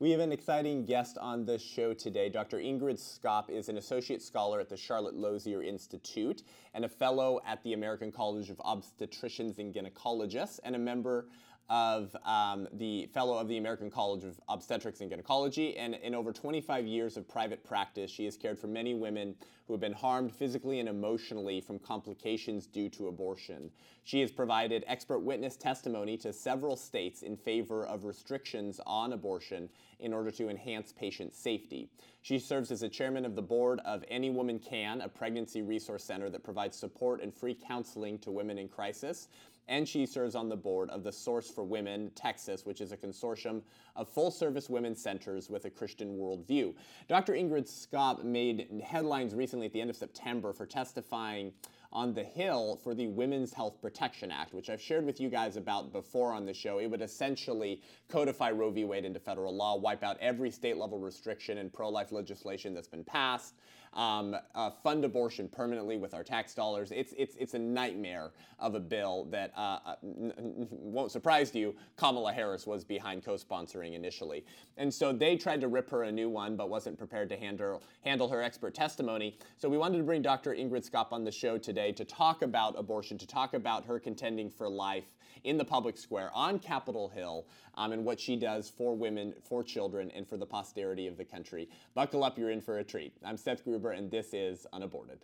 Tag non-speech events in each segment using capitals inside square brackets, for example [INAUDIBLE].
We have an exciting guest on the show today. Dr. Ingrid Skop is an associate scholar at the Charlotte Lozier Institute and a fellow at the American College of Obstetricians and Gynecologists and a member of um, the fellow of the American College of Obstetrics and Gynecology, and in over 25 years of private practice, she has cared for many women who have been harmed physically and emotionally from complications due to abortion. She has provided expert witness testimony to several states in favor of restrictions on abortion in order to enhance patient safety. She serves as a chairman of the board of Any Woman Can, a pregnancy resource center that provides support and free counseling to women in crisis and she serves on the board of the Source for Women Texas, which is a consortium of full service women's centers with a Christian worldview. Dr. Ingrid Skop made headlines recently at the end of September for testifying on the Hill for the Women's Health Protection Act, which I've shared with you guys about before on the show. It would essentially codify Roe v. Wade into federal law, wipe out every state level restriction and pro life legislation that's been passed, um, uh, fund abortion permanently with our tax dollars. It's, it's, it's a nightmare of a bill that uh, uh won't surprise you. Kamala Harris was behind co sponsoring initially. And so they tried to rip her a new one, but wasn't prepared to handle, handle her expert testimony. So we wanted to bring Dr. Ingrid Skop on the show today to talk about abortion, to talk about her contending for life in the public square on Capitol Hill um, and what she does for women, for children, and for the posterity of the country. Buckle up, you're in for a treat. I'm Seth Gruber, and this is Unaborted.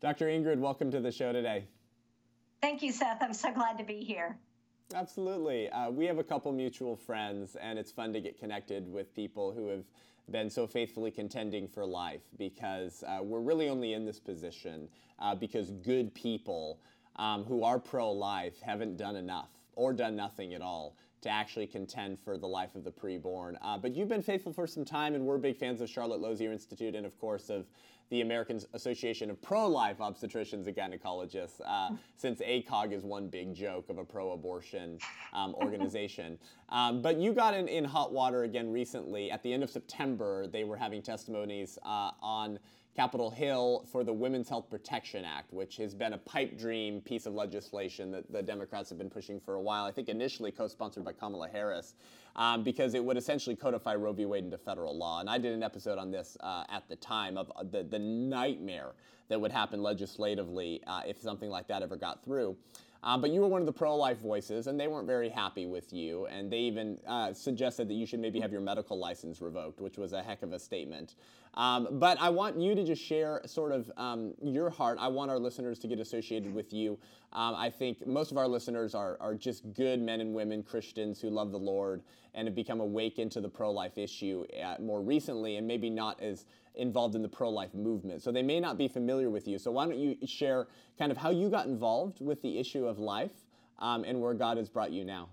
Dr. Ingrid, welcome to the show today. Thank you, Seth. I'm so glad to be here. Absolutely. Uh, we have a couple mutual friends, and it's fun to get connected with people who have been so faithfully contending for life because uh, we're really only in this position uh, because good people um, who are pro life haven't done enough or done nothing at all to actually contend for the life of the preborn. Uh, but you've been faithful for some time, and we're big fans of Charlotte Lozier Institute and, of course, of the American Association of Pro-Life Obstetricians and Gynecologists, uh, [LAUGHS] since ACOG is one big joke of a pro-abortion um, organization. [LAUGHS] um, but you got in, in hot water again recently. At the end of September, they were having testimonies uh, on Capitol Hill for the Women's Health Protection Act, which has been a pipe dream piece of legislation that the Democrats have been pushing for a while. I think initially co sponsored by Kamala Harris, um, because it would essentially codify Roe v. Wade into federal law. And I did an episode on this uh, at the time of uh, the, the nightmare that would happen legislatively uh, if something like that ever got through. Um, but you were one of the pro life voices, and they weren't very happy with you. And they even uh, suggested that you should maybe have your medical license revoked, which was a heck of a statement. Um, but I want you to just share sort of um, your heart. I want our listeners to get associated with you. Um, I think most of our listeners are, are just good men and women, Christians who love the Lord and have become awakened to the pro life issue uh, more recently and maybe not as involved in the pro life movement. So they may not be familiar with you. So why don't you share kind of how you got involved with the issue of life um, and where God has brought you now?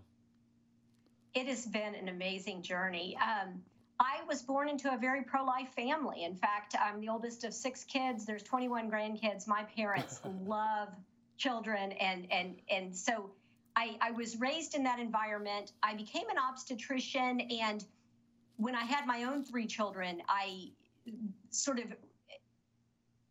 It has been an amazing journey. Um, I was born into a very pro life family. In fact, I'm the oldest of six kids. There's 21 grandkids. My parents [LAUGHS] love children. And, and, and so I, I was raised in that environment. I became an obstetrician. And when I had my own three children, I sort of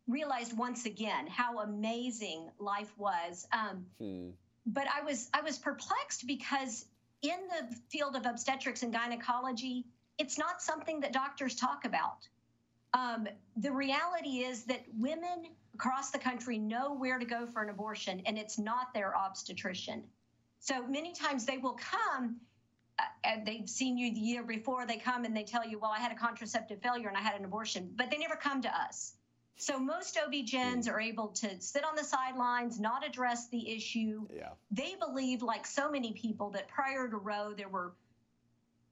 realized once again how amazing life was. Um, hmm. But I was I was perplexed because in the field of obstetrics and gynecology, it's not something that doctors talk about. Um, the reality is that women across the country know where to go for an abortion, and it's not their obstetrician. So many times they will come uh, and they've seen you the year before. They come and they tell you, well, I had a contraceptive failure and I had an abortion, but they never come to us. So most OB-GYNs are able to sit on the sidelines, not address the issue. Yeah. They believe, like so many people, that prior to Roe, there were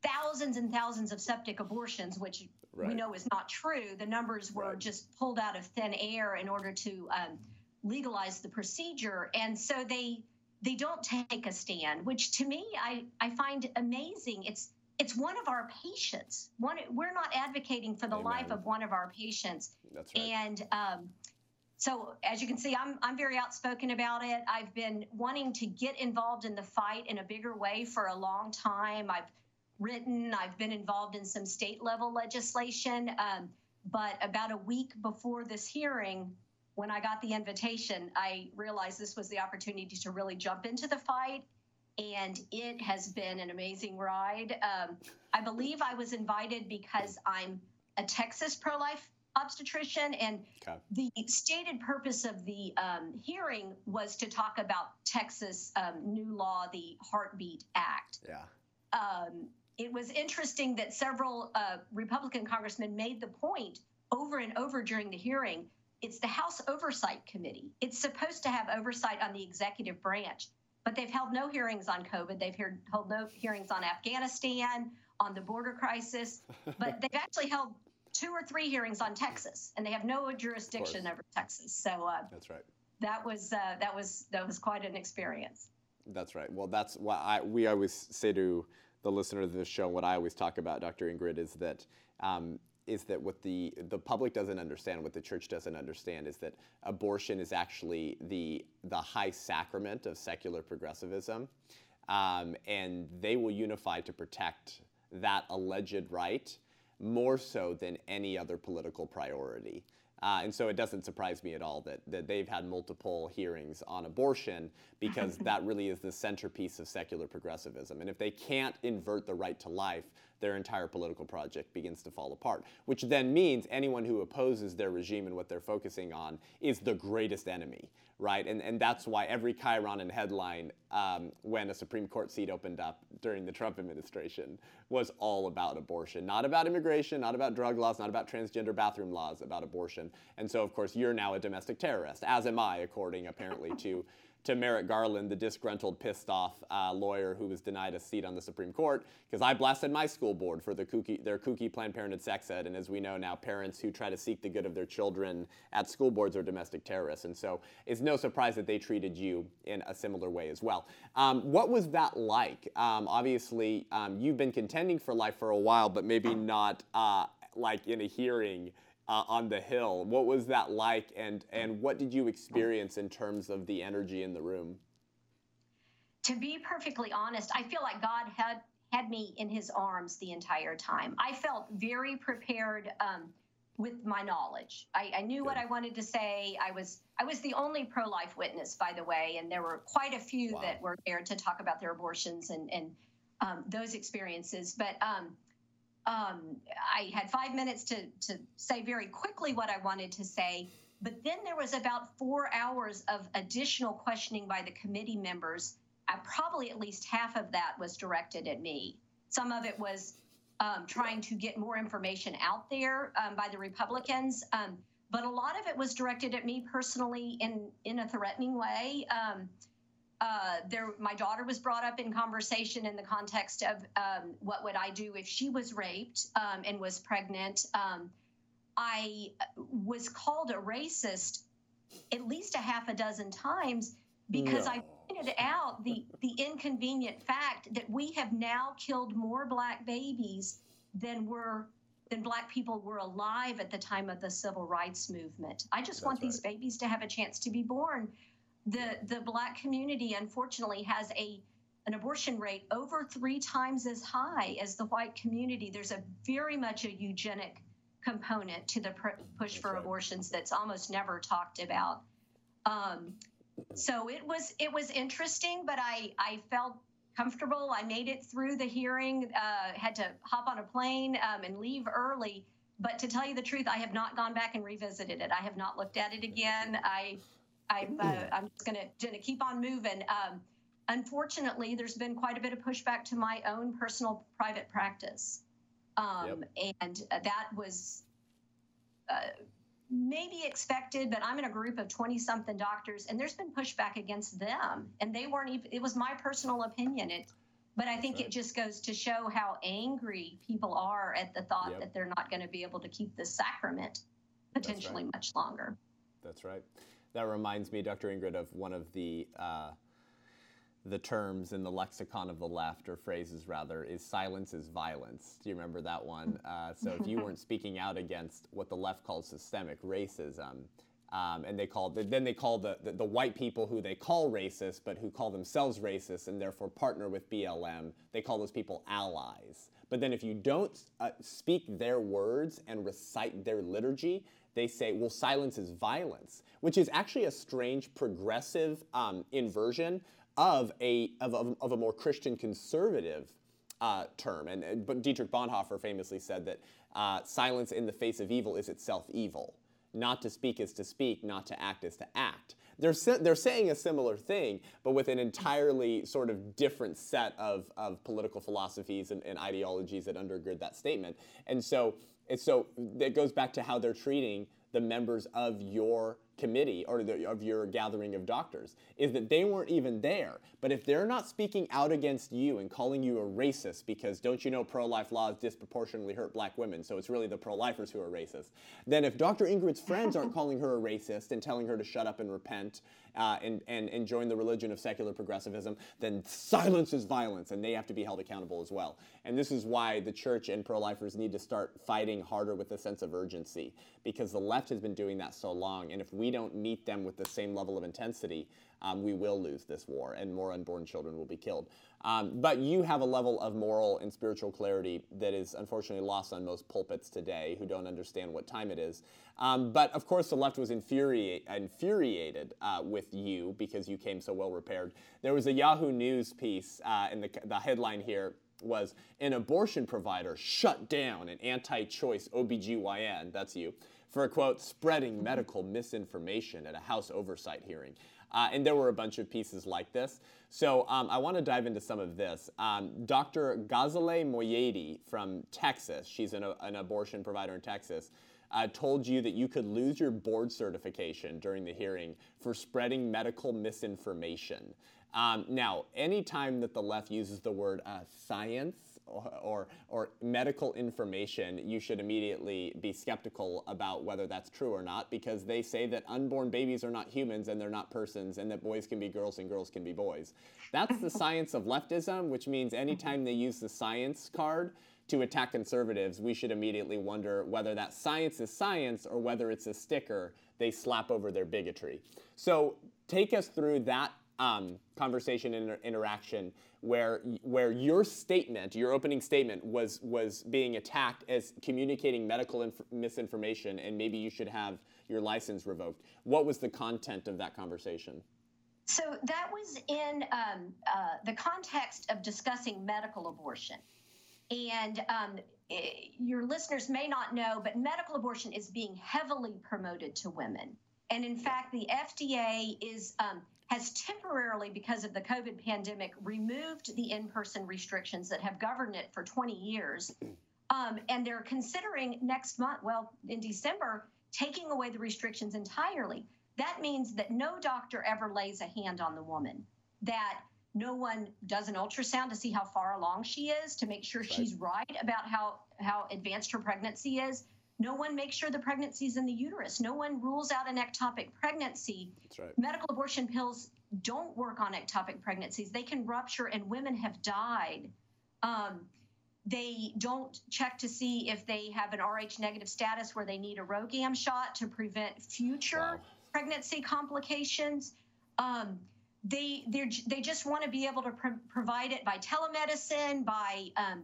thousands and thousands of septic abortions, which right. we know is not true. The numbers were right. just pulled out of thin air in order to um, legalize the procedure, and so they they don't take a stand, which to me I I find amazing. It's it's one of our patients. One we're not advocating for the Amen. life of one of our patients. That's right. And um, so as you can see, I'm I'm very outspoken about it. I've been wanting to get involved in the fight in a bigger way for a long time. I've written. I've been involved in some state level legislation. Um, but about a week before this hearing, when I got the invitation, I realized this was the opportunity to really jump into the fight. And it has been an amazing ride. Um, I believe I was invited because I'm a Texas pro life obstetrician, and okay. the stated purpose of the um, hearing was to talk about Texas um, new law, the Heartbeat Act. Yeah. Um, it was interesting that several uh, Republican congressmen made the point over and over during the hearing. It's the House Oversight Committee. It's supposed to have oversight on the executive branch, but they've held no hearings on COVID. They've held no hearings on Afghanistan, on the border crisis, but they've actually held two or three hearings on Texas, and they have no jurisdiction over Texas. So uh, that's right. That was uh, that was that was quite an experience. That's right. Well, that's what I we always say to the listener of this show. What I always talk about, Dr. Ingrid, is that. Um, is that what the the public doesn't understand, what the church doesn't understand, is that abortion is actually the the high sacrament of secular progressivism, um, and they will unify to protect that alleged right more so than any other political priority. Uh, and so it doesn't surprise me at all that, that they've had multiple hearings on abortion because [LAUGHS] that really is the centerpiece of secular progressivism. And if they can't invert the right to life, their entire political project begins to fall apart, which then means anyone who opposes their regime and what they're focusing on is the greatest enemy, right? And, and that's why every chyron and headline um, when a Supreme Court seat opened up during the Trump administration was all about abortion, not about immigration, not about drug laws, not about transgender bathroom laws, about abortion. And so, of course, you're now a domestic terrorist, as am I, according apparently to [LAUGHS] to Merrick Garland, the disgruntled, pissed off uh, lawyer who was denied a seat on the Supreme Court, because I blasted my school board for the kooky, their kooky Planned Parenthood sex ed. And as we know now, parents who try to seek the good of their children at school boards are domestic terrorists. And so it's no surprise that they treated you in a similar way as well. Um, what was that like? Um, obviously, um, you've been contending for life for a while, but maybe not uh, like in a hearing uh, on the Hill. What was that like, and and what did you experience in terms of the energy in the room? To be perfectly honest, I feel like God had had me in His arms the entire time. I felt very prepared. Um, with my knowledge. I, I knew what I wanted to say. I was I was the only pro-life witness, by the way, and there were quite a few wow. that were there to talk about their abortions and and um, those experiences. But um, um, I had five minutes to, to say very quickly what I wanted to say. But then there was about four hours of additional questioning by the committee members. Probably at least half of that was directed at me. Some of it was um, trying to get more information out there um, by the Republicans. Um, but a lot of it was directed at me personally in, in a threatening way. Uh, there, my daughter was brought up in conversation in the context of um, what would I do if she was raped um, and was pregnant. Um, I was called a racist at least a half a dozen times because no. I pointed out the the inconvenient fact that we have now killed more black babies than were than black people were alive at the time of the civil rights movement. I just That's want right. these babies to have a chance to be born the the black community unfortunately has a an abortion rate over three times as high as the white community. There's a very much a eugenic component to the pr- push for abortions that's almost never talked about. Um, so it was it was interesting, but I I felt comfortable. I made it through the hearing. Uh, had to hop on a plane um, and leave early. But to tell you the truth, I have not gone back and revisited it. I have not looked at it again. I I'm, uh, I'm just going to keep on moving. Um, unfortunately, there's been quite a bit of pushback to my own personal private practice. Um, yep. And that was uh, maybe expected, but I'm in a group of 20 something doctors, and there's been pushback against them. And they weren't even, it was my personal opinion. It, but I think right. it just goes to show how angry people are at the thought yep. that they're not going to be able to keep the sacrament potentially right. much longer. That's right that reminds me, Dr. Ingrid, of one of the uh, the terms in the lexicon of the left, or phrases rather, is silence is violence. Do you remember that one? [LAUGHS] Uh, so if you weren't speaking out against what the left calls systemic racism, um, and they call then they call the, the, the white people who they call racist, but who call themselves racist and therefore partner with BLM, they call those people allies. But then if you don't uh, speak their words and recite their liturgy, they say, well, silence is violence, which is actually a strange progressive um, inversion of a, of, of, of, a more Christian conservative uh, term. And, but Dietrich Bonhoeffer famously said that uh, silence in the face of evil is itself evil. Not to speak is to speak, not to act is to act. They're, they're saying a similar thing, but with an entirely sort of different set of, of political philosophies and, and ideologies that undergird that statement. And so, and so it goes back to how they're treating the members of your committee or the, of your gathering of doctors is that they weren't even there. But if they're not speaking out against you and calling you a racist because don't you know pro life laws disproportionately hurt black women, so it's really the pro lifers who are racist, then if Dr. Ingrid's friends aren't [LAUGHS] calling her a racist and telling her to shut up and repent uh, and, and, and join the religion of secular progressivism, then silence is violence and they have to be held accountable as well. And this is why the church and pro lifers need to start fighting harder with a sense of urgency because the left has been doing that so long. And if we don't meet them with the same level of intensity, um, we will lose this war and more unborn children will be killed. Um, but you have a level of moral and spiritual clarity that is unfortunately lost on most pulpits today who don't understand what time it is. Um, but of course, the left was infuriate, infuriated uh, with you because you came so well repaired. There was a Yahoo News piece, uh, and the, the headline here was An abortion provider shut down an anti choice OBGYN, that's you, for quote, spreading medical misinformation at a House oversight hearing. Uh, and there were a bunch of pieces like this. So um, I want to dive into some of this. Um, Dr. Ghazaleh Moayedi from Texas, she's an, an abortion provider in Texas, uh, told you that you could lose your board certification during the hearing for spreading medical misinformation. Um, now, anytime that the left uses the word uh, science or, or, or, medical information, you should immediately be skeptical about whether that's true or not because they say that unborn babies are not humans and they're not persons and that boys can be girls and girls can be boys. That's the [LAUGHS] science of leftism, which means anytime they use the science card, to attack conservatives, we should immediately wonder whether that science is science or whether it's a sticker they slap over their bigotry. So take us through that um, conversation and inter- interaction where where your statement, your opening statement, was was being attacked as communicating medical inf- misinformation, and maybe you should have your license revoked. What was the content of that conversation? So that was in um, uh, the context of discussing medical abortion. And um, your listeners may not know, but medical abortion is being heavily promoted to women. And in fact, the FDA is um, has temporarily, because of the COVID pandemic, removed the in-person restrictions that have governed it for 20 years. Um, and they're considering next month, well, in December, taking away the restrictions entirely. That means that no doctor ever lays a hand on the woman. That no one does an ultrasound to see how far along she is to make sure right. she's right about how how advanced her pregnancy is no one makes sure the pregnancy is in the uterus. No one rules out an ectopic pregnancy. Right. medical abortion pills don't work on ectopic pregnancies. They can rupture and women have died. Um, they don't check to see if they have an rh negative status where they need a rhogam shot to prevent future wow. pregnancy complications. Um, they they just want to be able to pro- provide it by telemedicine, by um,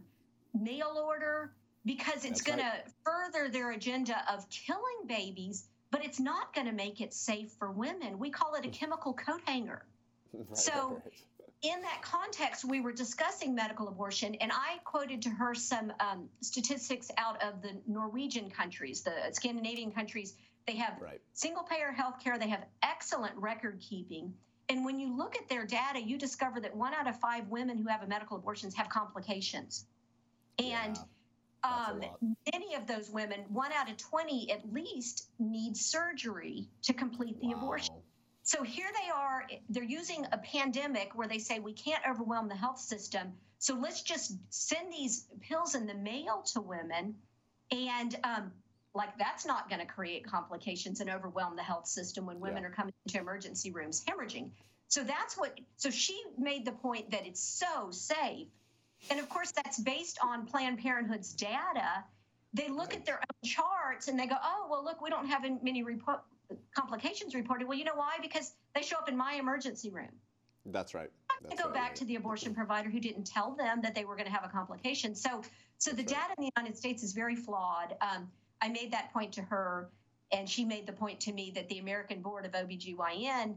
mail order, because it's going right. to further their agenda of killing babies, but it's not going to make it safe for women. We call it a chemical coat hanger. [LAUGHS] Right, so. Right. In that context, we were discussing medical abortion, and I quoted to her some um, statistics out of the Norwegian countries, the Scandinavian countries. They have single payer health care, they have excellent record keeping. And when you look at their data, you discover that one out of five women who have a medical abortions have complications. And yeah, um, many of those women, one out of 20 at least, need surgery to complete the wow. abortion. So here they are, they're using a pandemic where they say we can't overwhelm the health system. So let's just send these pills in the mail to women. And um, like that's not going to create complications and overwhelm the health system when women yeah. are coming into emergency rooms hemorrhaging. So that's what, so she made the point that it's so safe. And of course, that's based on Planned Parenthood's data. They look right. at their own charts and they go, oh, well, look, we don't have many report, complications reported. Well, you know why? Because they show up in my emergency room. That's right. That's go right, back right. to the abortion provider who didn't tell them that they were going to have a complication. So, so the data in the United States is very flawed. Um, I made that point to her. and she made the point to me that the American Board of OBGYN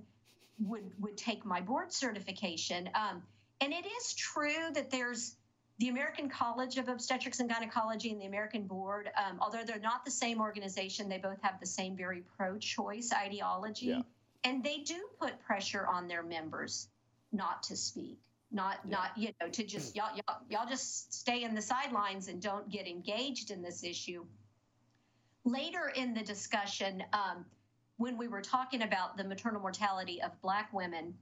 would would take my board certification. Um, and it is true that there's the American College of Obstetrics and Gynecology and the American Board, um, although they're not the same organization, they both have the same very pro-choice ideology, yeah. and they do put pressure on their members not to speak, not yeah. not you know to just y'all, y'all y'all just stay in the sidelines and don't get engaged in this issue. Later in the discussion, um, when we were talking about the maternal mortality of Black women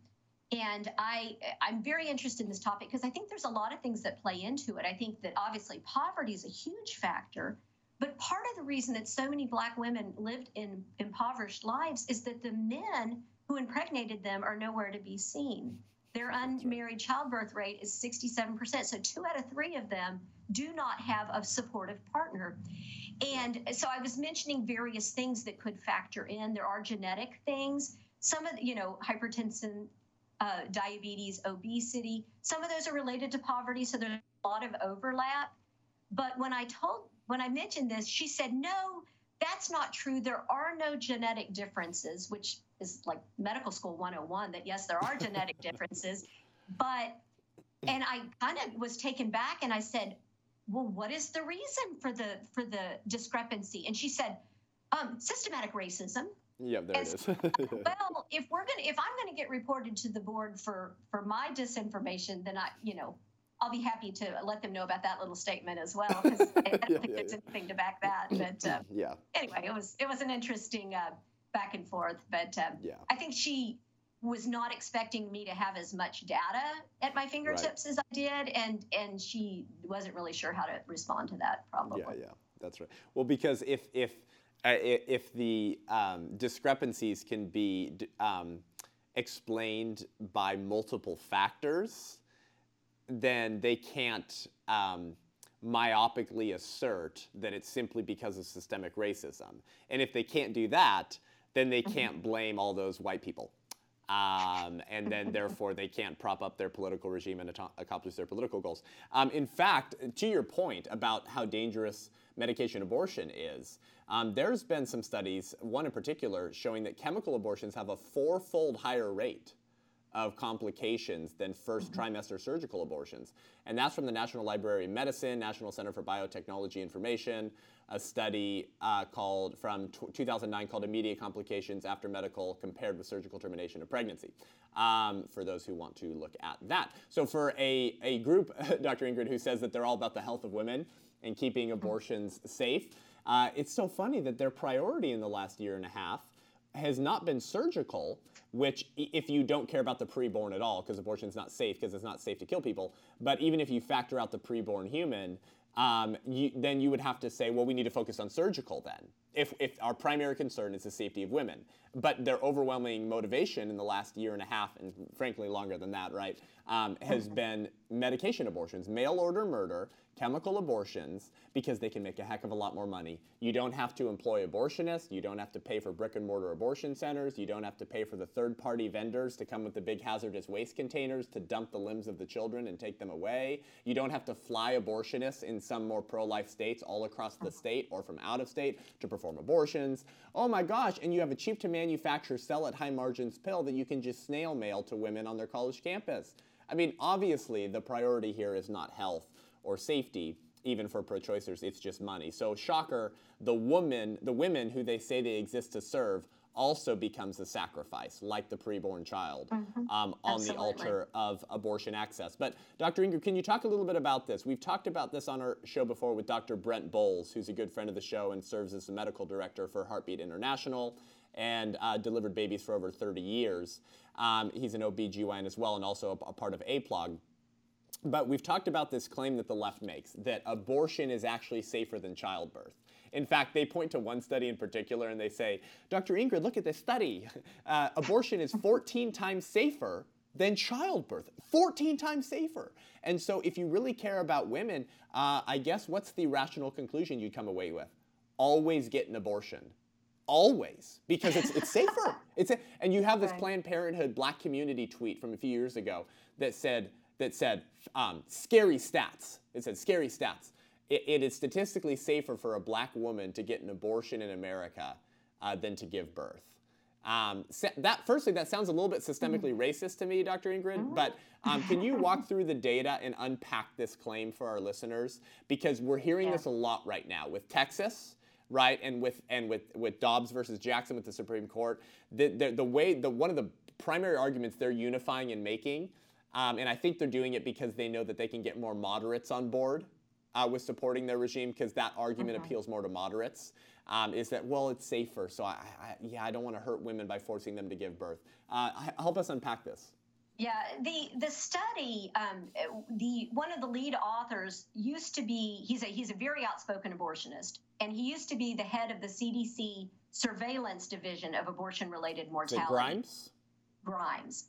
and I, I'm very interested in this topic because I think there's a lot of things that play into it. I think that obviously poverty is a huge factor, but part of the reason that so many Black women lived in impoverished lives is that the men who impregnated them are nowhere to be seen. Their unmarried childbirth rate is 67%. So two out of three of them do not have a supportive partner. And so I was mentioning various things that could factor in. There are genetic things. Some of the, you know, hypertension, uh, diabetes, obesity. Some of those are related to poverty, so there's a lot of overlap. But when I told, when I mentioned this, she said, no, that's not true. There are no genetic differences, which is like medical school 101 that yes, there are [LAUGHS] genetic differences. But, and I kind of was taken back and I said, well, what is the reason for the for the discrepancy? And she said, um, systematic racism. Yeah, there it is. [LAUGHS] well, if we're gonna, if I'm gonna get reported to the board for for my disinformation, then I, you know, I'll be happy to let them know about that little statement as well. Because I don't yeah, think yeah, there's yeah. anything to back that. But uh, [CLEARS THROAT] yeah. Anyway, it was it was an interesting uh, back and forth. But um, yeah. I think she was not expecting me to have as much data at my fingertips right. as I did, and and she wasn't really sure how to respond to that. Probably. Yeah, yeah, that's right. Well, because if if if the um, discrepancies can be um, explained by multiple factors, then they can't um, myopically assert that it's simply because of systemic racism. And if they can't do that, then they can't [LAUGHS] blame all those white people. Um, and then [LAUGHS] therefore they can't prop up their political regime and accomplish their political goals. Um, in fact, to your point about how dangerous medication abortion is, um, there's been some studies, one in particular, showing that chemical abortions have a fourfold higher rate of complications than 1st mm-hmm. trimester surgical abortions. And that's from the National Library of Medicine, National Center for Biotechnology Information, a study uh, called from t- 2009 called Immediate Complications After Medical Compared with Surgical Termination of Pregnancy. Um, for those who want to look at that. So, for a, a group, [LAUGHS] Dr. Ingrid, who says that they're all about the health of women and keeping abortions safe, uh, it's so funny that their priority in the last year and a half has not been surgical, which if you don't care about the preborn at all, because abortion is not safe, because it's not safe to kill people, but even if you factor out the preborn human, um, you, then you would have to say, well, we need to focus on surgical then, if, if our primary concern is the safety of women. But their overwhelming motivation in the last year and a half, and frankly longer than that, right, um, has mm-hmm. been medication abortions, mail order murder, chemical abortions because they can make a heck of a lot more money. You don't have to employ abortionists, you don't have to pay for brick and mortar abortion centers, you don't have to pay for the third party vendors to come with the big hazardous waste containers to dump the limbs of the children and take them away. You don't have to fly abortionists in some more pro life states all across the uh-huh. state or from out of state to perform abortions. Oh my gosh, and you have a cheap to manufacture, sell at high margins pill that you can just snail mail to women on their college campus. I mean, obviously, the priority here is not health or safety, even for pro-choicers, it's just money. So shocker, the woman, the women who they say they exist to serve also becomes a sacrifice, like the preborn child, mm-hmm. um, on the altar of abortion access. But Dr. Ingrid, can you talk a little bit about this? We've talked about this on our show before with Dr. Brent Bowles, who's a good friend of the show and serves as the medical director for Heartbeat International and uh, delivered babies for over 30 years. Um, he's an OB/GYN as well and also a, a part of APLOG. But we've talked about this claim that the left makes that abortion is actually safer than childbirth. In fact, they point to one study in particular and they say, Dr. Ingrid, look at this study. [LAUGHS] Uh, abortion is 14 times safer than childbirth. 14 times safer. And so, if you really care about women, uh, I guess what's the rational conclusion you'd come away with? Always get an abortion. Always, because it's, it's safer. [LAUGHS] It's a, and you have this. Planned Parenthood black community tweet from a few years ago that said, that said um, scary stats. It said scary stats. It, it is statistically safer for a black woman to get an abortion in America uh, than to give birth. Um, that firstly, that sounds a little bit systemically mm-hmm. racist to me, Dr. Ingrid. Mm-hmm. But um, can you walk [LAUGHS] through the data and unpack this claim for our listeners? Because we're hearing yeah. this a lot right now with Texas, right, and with and with with Dobbs versus Jackson with the Supreme Court. The the, the way the one of the primary arguments they're unifying and making, um, and I think they're doing it because they know that they can get more moderates on board uh, with supporting their regime because that argument mm-hmm. appeals more to moderates um, is that well it's safer so I, I, yeah i don't want to hurt women by forcing them to give birth uh, help us unpack this yeah, the the study, um, the one of the lead authors used to be he's a he's a very outspoken abortionist, and he used to be the head of the CDC surveillance division of abortion related mortality. Grimes. Grimes.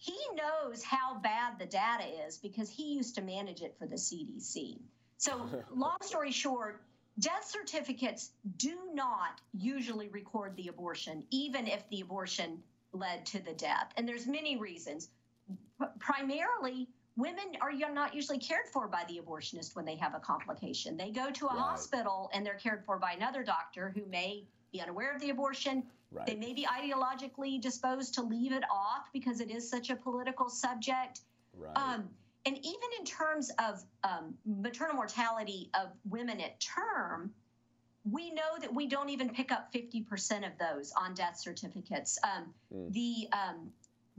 He knows how bad the data is because he used to manage it for the CDC. So, [LAUGHS] long story short, death certificates do not usually record the abortion, even if the abortion led to the death. And there's many reasons. Primarily, women are not usually cared for by the abortionist when they have a complication. They go to a right. hospital and they're cared for by another doctor who may be unaware of the abortion. Right. They may be ideologically disposed to leave it off because it is such a political subject. Right. Um, and even in terms of um, maternal mortality of women at term, we know that we don't even pick up 50% of those on death certificates. Um, mm. The um,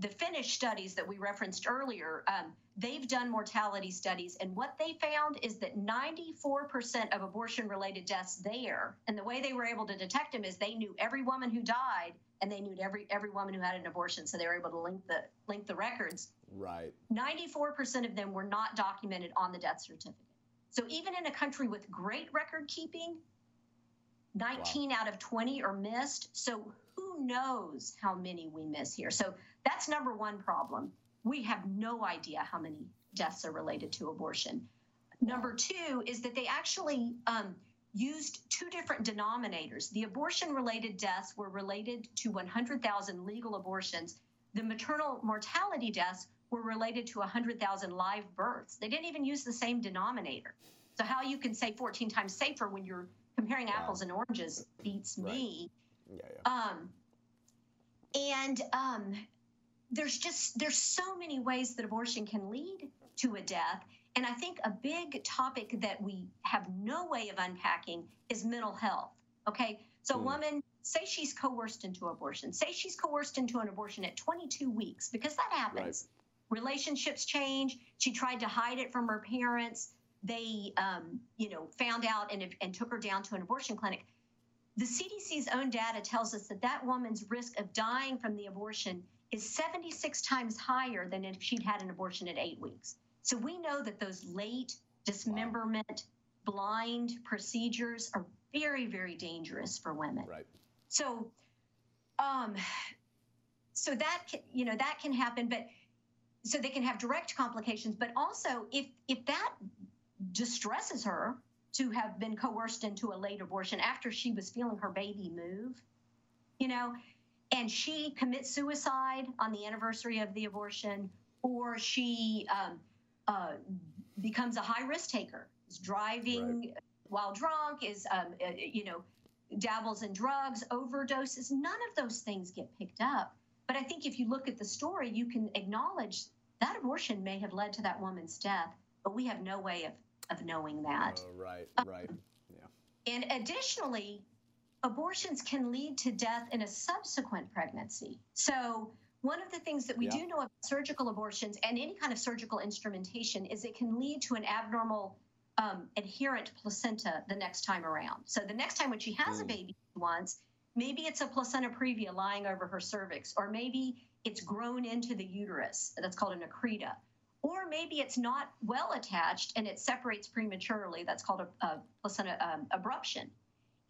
the Finnish studies that we referenced earlier, um, they've done mortality studies, and what they found is that 94% of abortion-related deaths there, and the way they were able to detect them is they knew every woman who died, and they knew every every woman who had an abortion, so they were able to link the link the records. Right. 94% of them were not documented on the death certificate. So even in a country with great record keeping, 19 wow. out of 20 are missed. So who knows how many we miss here? So that's number one problem. We have no idea how many deaths are related to abortion. Number two is that they actually um, used two different denominators. The abortion related deaths were related to 100,000 legal abortions. The maternal mortality deaths were related to 100,000 live births. They didn't even use the same denominator. So, how you can say 14 times safer when you're comparing apples and oranges beats right. me. Yeah, yeah. Um, and um, there's just there's so many ways that abortion can lead to a death and i think a big topic that we have no way of unpacking is mental health okay so mm. a hmm. woman say she's coerced into abortion say she's coerced into an abortion at 22 weeks because that happens right. relationships change she tried to hide it from her parents they um, you know found out and, and took her down to an abortion clinic the cdc's own data tells us that that woman's risk of dying from the abortion is 76 times higher than if she'd had an abortion at eight weeks. So we know that those late dismemberment, wow. blind procedures are very, very dangerous for women. Right. So, um, so that can, you know that can happen, but so they can have direct complications. But also, if if that distresses her to have been coerced into a late abortion after she was feeling her baby move, you know, and she commits suicide on the anniversary of the abortion, or she um, uh, becomes a high risk taker, is driving right. while drunk, is um, uh, you know dabbles in drugs, overdoses. None of those things get picked up. But I think if you look at the story, you can acknowledge that abortion may have led to that woman's death, but we have no way of, of knowing that. Oh, right, right. Yeah. And additionally, abortions can lead to death in a subsequent pregnancy. So, one of the things that we yeah. do know about surgical abortions and any kind of surgical instrumentation is it can lead to an abnormal um, adherent placenta the next time around. So, the next time when she has mm. a baby once, maybe it's a placenta previa lying over her cervix, or maybe it's grown into the uterus. That's called a accreta. Or maybe it's not well attached and it separates prematurely. That's called a, a placenta um, abruption.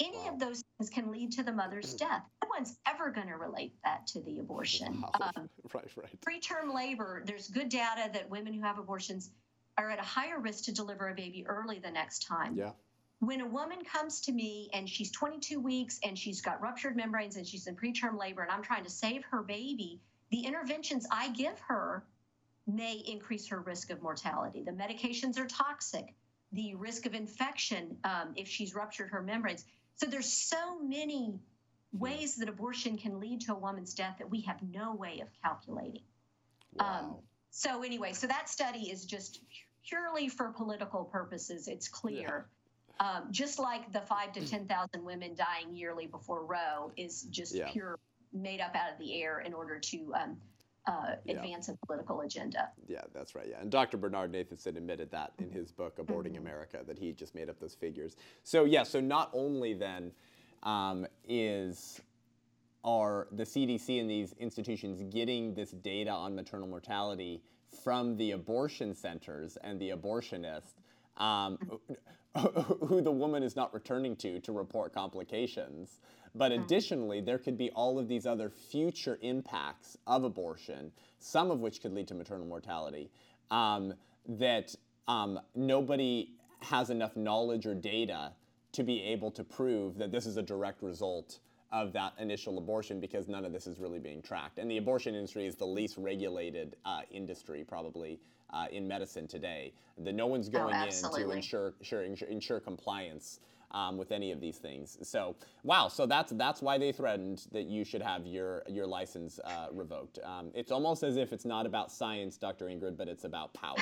Any wow. of those things can lead to the mother's death. No one's ever going to relate that to the abortion. Wow. Um, [LAUGHS] right, right. Preterm labor, there's good data that women who have abortions are at a higher risk to deliver a baby early the next time. Yeah. When a woman comes to me and she's 22 weeks and she's got ruptured membranes and she's in preterm labor and I'm trying to save her baby, the interventions I give her may increase her risk of mortality. The medications are toxic. The risk of infection, um, if she's ruptured her membranes, so there's so many ways that abortion can lead to a woman's death that we have no way of calculating. Wow. Um, so anyway, so that study is just purely for political purposes. It's clear. Um, just like the five to ten thousand women dying yearly before Roe is just Yeah. pure made up out of the air in order to um, uh, Yeah. advance a political agenda. Yeah, that's right. Yeah, and Dr. Bernard Nathanson admitted that in his book "Aborting Mhm. America" that he just made up those figures. So yeah, so not only then um, is are the CDC and these institutions getting this data on maternal mortality from the abortion centers and the abortionist, um, who the woman is not returning to to report complications. But additionally, there could be all of these other future impacts of abortion, some of which could lead to maternal mortality, um, that um, nobody has enough knowledge or data to be able to prove that this is a direct result of that initial abortion because none of this is really being tracked. And the abortion industry is the least regulated uh, industry probably uh, in medicine today. The, no one's going in to ensure, ensure, ensure, ensure compliance um, with any of these things. So, wow. So that's that's why they threatened that you should have your your license uh, revoked. Um, it's almost as if it's not about science, Dr. Ingrid, but it's about power.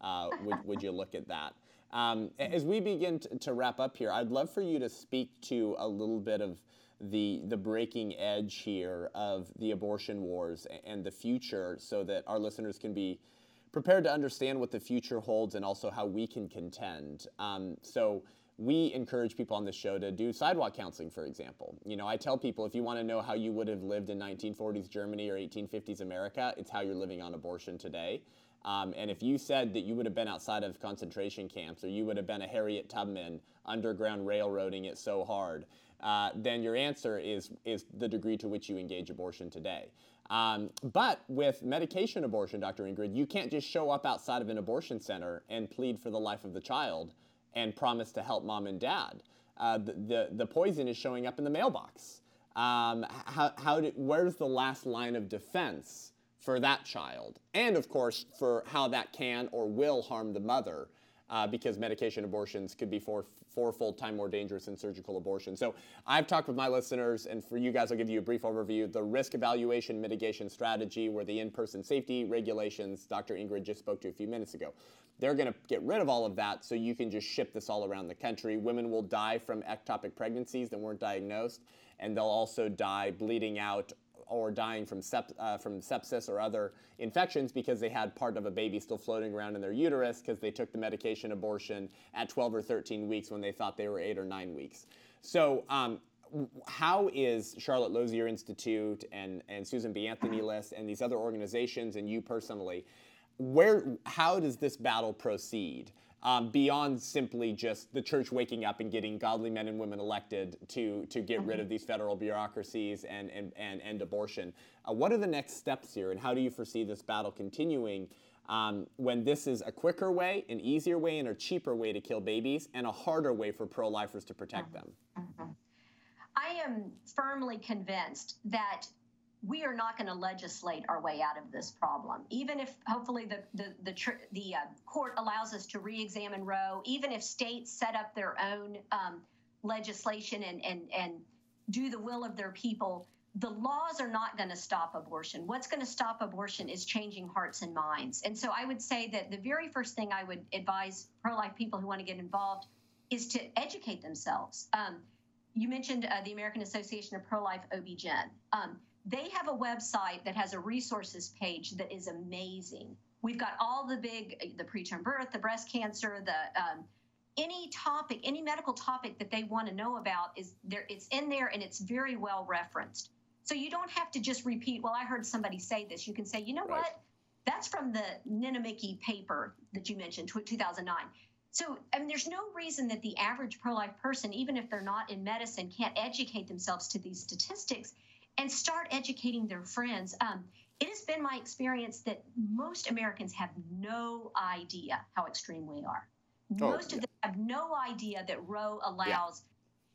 Uh, would, would you look at that? Um, as we begin t- to wrap up here, I'd love for you to speak to a little bit of the the breaking edge here of the abortion wars and the future, so that our listeners can be prepared to understand what the future holds and also how we can contend. Um, so we encourage people on this show to do sidewalk counseling, for example. You know, I tell people if you want to know how you would have lived in 1940s Germany or 1850s America, it's how you're living on abortion today. Um, and if you said that you would have been outside of concentration camps or you would have been a Harriet Tubman underground railroading it so hard, uh, then your answer is is the degree to which you engage abortion today. Um, but with medication abortion, Dr. Ingrid, you can't just show up outside of an abortion center and plead for the life of the child and promise to help mom and dad. Uh, the, the, the poison is showing up in the mailbox. Um, how, how did, where's the last line of defense for that child? And of course, for how that can or will harm the mother uh, because medication abortions could be four, fourfold time more dangerous than surgical abortion. So I've talked with my listeners, and for you guys, I'll give you a brief overview. The risk evaluation mitigation strategy, where the in-person safety regulations Dr. Ingrid just spoke to a few minutes ago. They're going to get rid of all of that so you can just ship this all around the country. Women will die from ectopic pregnancies that weren't diagnosed, and they'll also die bleeding out or dying from, sep- uh, from sepsis or other infections because they had part of a baby still floating around in their uterus because they took the medication abortion at 12 or 13 weeks when they thought they were eight or nine weeks. So, um, how is Charlotte Lozier Institute and, and Susan B. Anthony List and these other organizations and you personally, where, how does this battle proceed? Um, beyond simply just the church waking up and getting godly men and women elected to, to get rid of these federal bureaucracies and, and, and end abortion. Uh, what are the next steps here, and how do you foresee this battle continuing um, when this is a quicker way, an easier way, and a cheaper way to kill babies, and a harder way for pro lifers to protect them? I am firmly convinced that we are not going to legislate our way out of this problem. Even if hopefully the the the, the uh, court allows us to re-examine Roe, even if states set up their own um, legislation and and and do the will of their people, the laws are not going to stop abortion. What's going to stop abortion is changing hearts and minds. And so I would say that the very first thing I would advise pro-life people who want to get involved is to educate themselves. Um, you mentioned uh, the American Association of Pro-Life OB-GYN. Um, they have a website that has a resources page that is amazing. We've got all the big, the preterm birth, the breast cancer, the um, any topic, any medical topic that they want to know about is there. It's in there and it's very well referenced. So you don't have to just repeat. Well, I heard somebody say this. You can say, you know Right. what? That's from the Niinimäki paper that you mentioned, 2009. So, I mean, there's no reason that the average pro life person, even if they're not in medicine, can't educate themselves to these statistics and start educating their friends. Um, it has been my experience that most Americans have no idea how extreme we are. Oh, most of them have no idea that Roe allows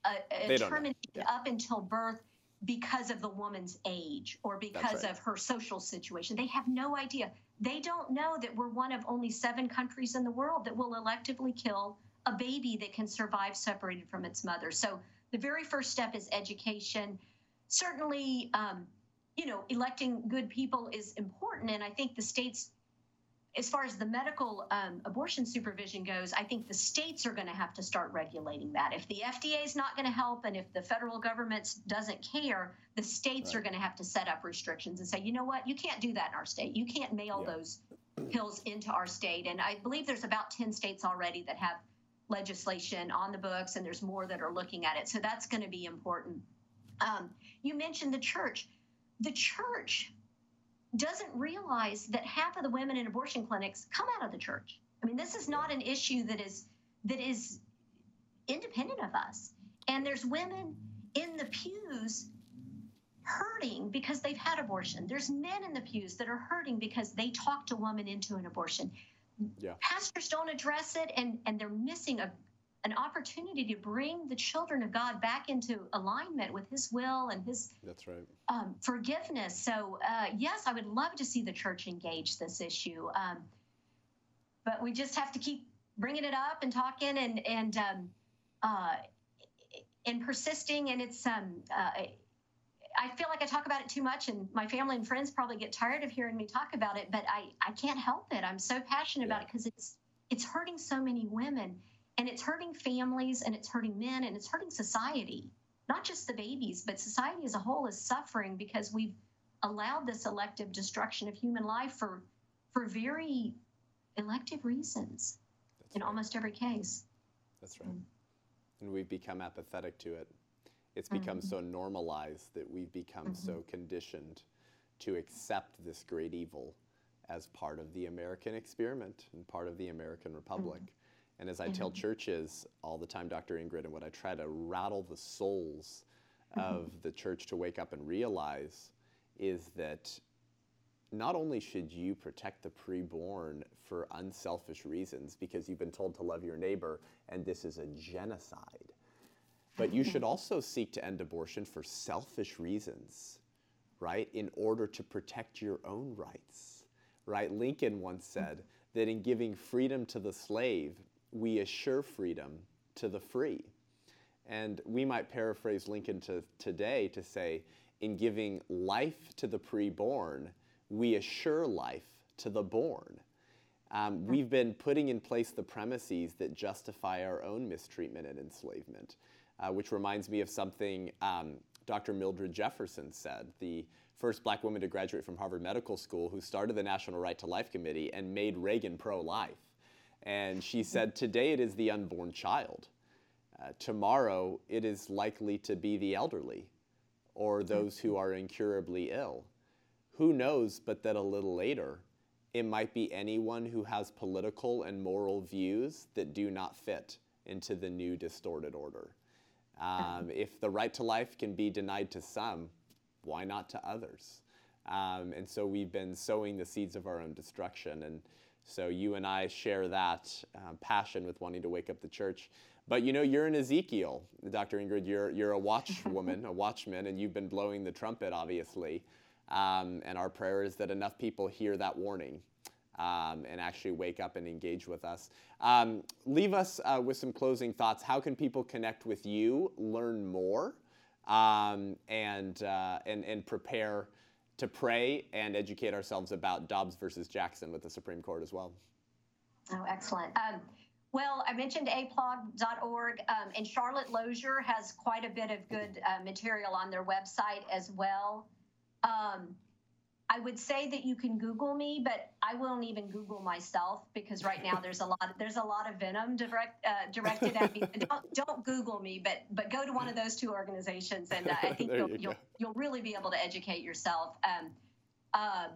They a, a termination Yeah. up until birth because of the woman's age or because right. of her social situation. They have no idea. They don't know that we're one of only seven countries in the world that will electively kill a baby that can survive separated from its mother. So the very first step is education. Certainly, um, you know, electing good people is important. And I think the states, as far as the medical um, abortion supervision goes, I think the states are going to have to start regulating that. If the FDA is not going to help and if the federal government doesn't care, the states right. are going to have to set up restrictions and say, you know what, you can't do that in our state. You can't mail yeah. those pills into our state. And I believe there's about 10 states already that have legislation on the books, and there's more that are looking at it. So that's going to be important. Um, you mentioned the church. The church doesn't realize that half of the women in abortion clinics come out of the church. I mean, this is not an issue that is that is independent of us. And there's women in the pews hurting because they've had abortion. There's men in the pews that are hurting because they talked a woman into an abortion. Yeah. Pastors don't address it, and and they're missing a an opportunity to bring the children of God back into alignment with His will and His that's right um, forgiveness. So uh, yes, I would love to see the church engage this issue, um, but we just have to keep bringing it up and talking and and um, uh, and persisting. And it's um, uh, I feel like I talk about it too much, and my family and friends probably get tired of hearing me talk about it. But I I can't help it. I'm so passionate yeah. about it because it's it's hurting so many women and it's hurting families and it's hurting men and it's hurting society, not just the babies, but society as a whole is suffering because we've allowed this elective destruction of human life for, for very elective reasons That's in right. almost every case. That's right. Mm. And we've become apathetic to it. It's become mm-hmm. so normalized that we've become mm-hmm. so conditioned to accept this great evil as part of the American experiment and part of the American Republic. Mm-hmm. And as I mm-hmm. tell churches all the time, Dr. Ingrid, and what I try to rattle the souls mm-hmm. of the church to wake up and realize is that not only should you protect the preborn for unselfish reasons because you've been told to love your neighbor and this is a genocide, but you should [LAUGHS] also seek to end abortion for selfish reasons, right? In order to protect your own rights, right? Lincoln once said that in giving freedom to the slave, we assure freedom to the free. And we might paraphrase Lincoln to today to say, in giving life to the preborn, we assure life to the born. Um, we've been putting in place the premises that justify our own mistreatment and enslavement, uh, which reminds me of something um, Dr. Mildred Jefferson said, the first black woman to graduate from Harvard Medical School, who started the National Right to Life Committee and made Reagan pro life. And she said, Today it is the unborn child. Uh, tomorrow it is likely to be the elderly or those who are incurably ill. Who knows but that a little later it might be anyone who has political and moral views that do not fit into the new distorted order. Um, if the right to life can be denied to some, why not to others? Um, and so we've been sowing the seeds of our own destruction. And so you and I share that um, passion with wanting to wake up the church. But you know, you're an Ezekiel, Dr. Ingrid. You're, you're a watchwoman, a watchman, and you've been blowing the trumpet, obviously. Um, and our prayer is that enough people hear that warning um, and actually wake up and engage with us. Um, leave us uh, with some closing thoughts. How can people connect with you, learn more, um, and, uh, and, and prepare? To pray and educate ourselves about Dobbs versus Jackson with the Supreme Court as well. Oh, excellent. Um, well, I mentioned aplog.org, um, and Charlotte Lozier has quite a bit of good uh, material on their website as well. Um, I would say that you can Google me, but I won't even Google myself because right now there's a lot of, there's a lot of venom direct, uh, directed at me. [LAUGHS] don't, don't Google me, but but go to one of those two organizations, and uh, I think [LAUGHS] you'll, you you'll, you'll really be able to educate yourself. Um, uh,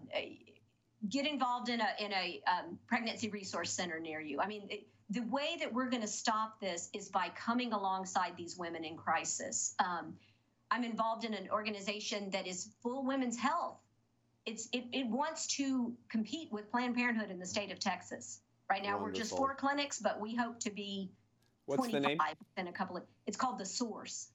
get involved in a in a um, pregnancy resource center near you. I mean. It, the way that we're going to stop this is by coming alongside these women in crisis. Um, I'm involved in an organization that is full women's health it's it, it wants to compete with Planned Parenthood in the state of Texas. Right now, Wonderful. we're just four clinics, but we hope to be What's 25 the name? in a couple of. It's called the Source.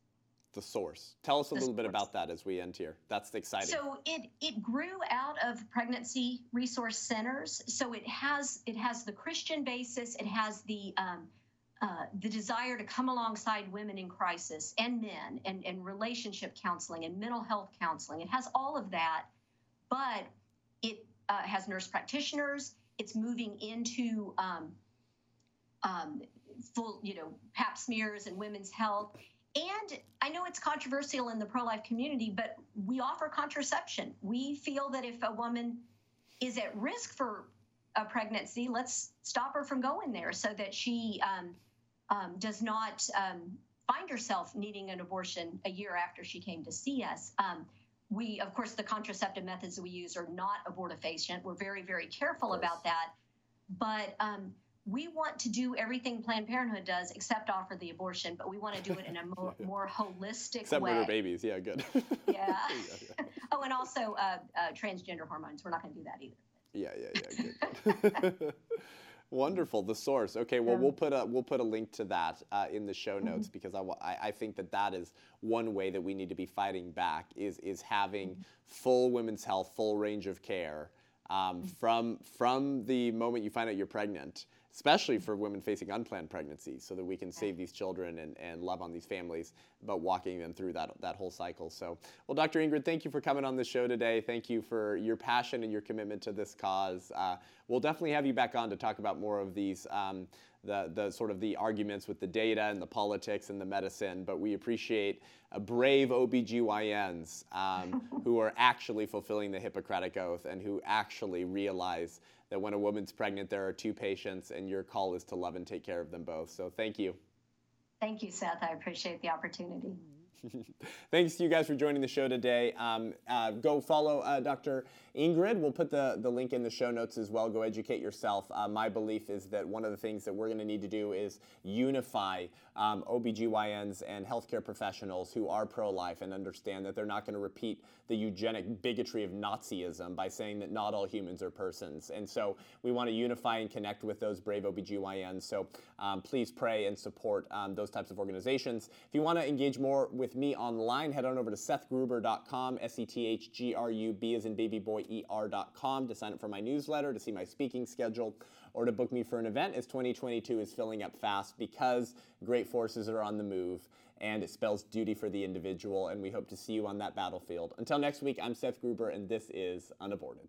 The Source. Tell us a the little source. bit about that as we end here. That's exciting. So it it grew out of pregnancy resource centers. So it has it has the Christian basis. It has the um, uh, the desire to come alongside women in crisis and men and, and relationship counseling and mental health counseling. It has all of that, but it uh, has nurse practitioners. It's moving into um, um, full, you know, pap smears and women's health. And I know it's controversial in the pro life community, but we offer contraception. We feel that if a woman is at risk for a pregnancy, let's stop her from going there so that she um, um, does not um, find herself needing an abortion a year after she came to see us. We, of course, the contraceptive methods that we use are not abortifacient. We're very, very careful about that. But um, we want to do everything Planned Parenthood does except offer the abortion, but we want to do it in a more, [LAUGHS] more holistic except way. murder babies, yeah, good. [LAUGHS] yeah. [LAUGHS] yeah, yeah. oh, and also uh, uh, transgender hormones. We're not going to do that either. Yeah, yeah, yeah. Good. Wonderful. The source. Okay. Well, yeah. we'll put a we'll put a link to that uh, in the show notes mm-hmm. because I, I, I think that that is one way that we need to be fighting back is is having mm-hmm. full women's health, full range of care um, mm-hmm. from from the moment you find out you're pregnant especially for women facing unplanned pregnancies, so that we can save these children and, and love on these families, but walking them through that, that whole cycle. So, well, Dr. Ingrid, thank you for coming on the show today. Thank you for your passion and your commitment to this cause. Uh, we'll definitely have you back on to talk about more of these. Um, the, the sort of the arguments with the data and the politics and the medicine, but we appreciate uh, brave OBGYNs um, [LAUGHS] who are actually fulfilling the Hippocratic Oath and who actually realize that when a woman's pregnant, there are two patients, and your call is to love and take care of them both. So thank you. Thank you, Seth. I appreciate the opportunity. [LAUGHS] Thanks to you guys for joining the show today. Um, uh, go follow uh, Dr. Ingrid. We'll put the, the link in the show notes as well. Go educate yourself. Uh, my belief is that one of the things that we're going to need to do is unify um, OBGYNs and healthcare professionals who are pro life and understand that they're not going to repeat the eugenic bigotry of Nazism by saying that not all humans are persons. And so we want to unify and connect with those brave OBGYNs. So um, please pray and support um, those types of organizations. If you want to engage more with me online, head on over to sethgruber.com, S E T H G R U B as in baby boy er.com to sign up for my newsletter, to see my speaking schedule, or to book me for an event as 2022 is filling up fast because great forces are on the move and it spells duty for the individual, and we hope to see you on that battlefield. Until next week, I'm Seth Gruber, and this is Unaborted.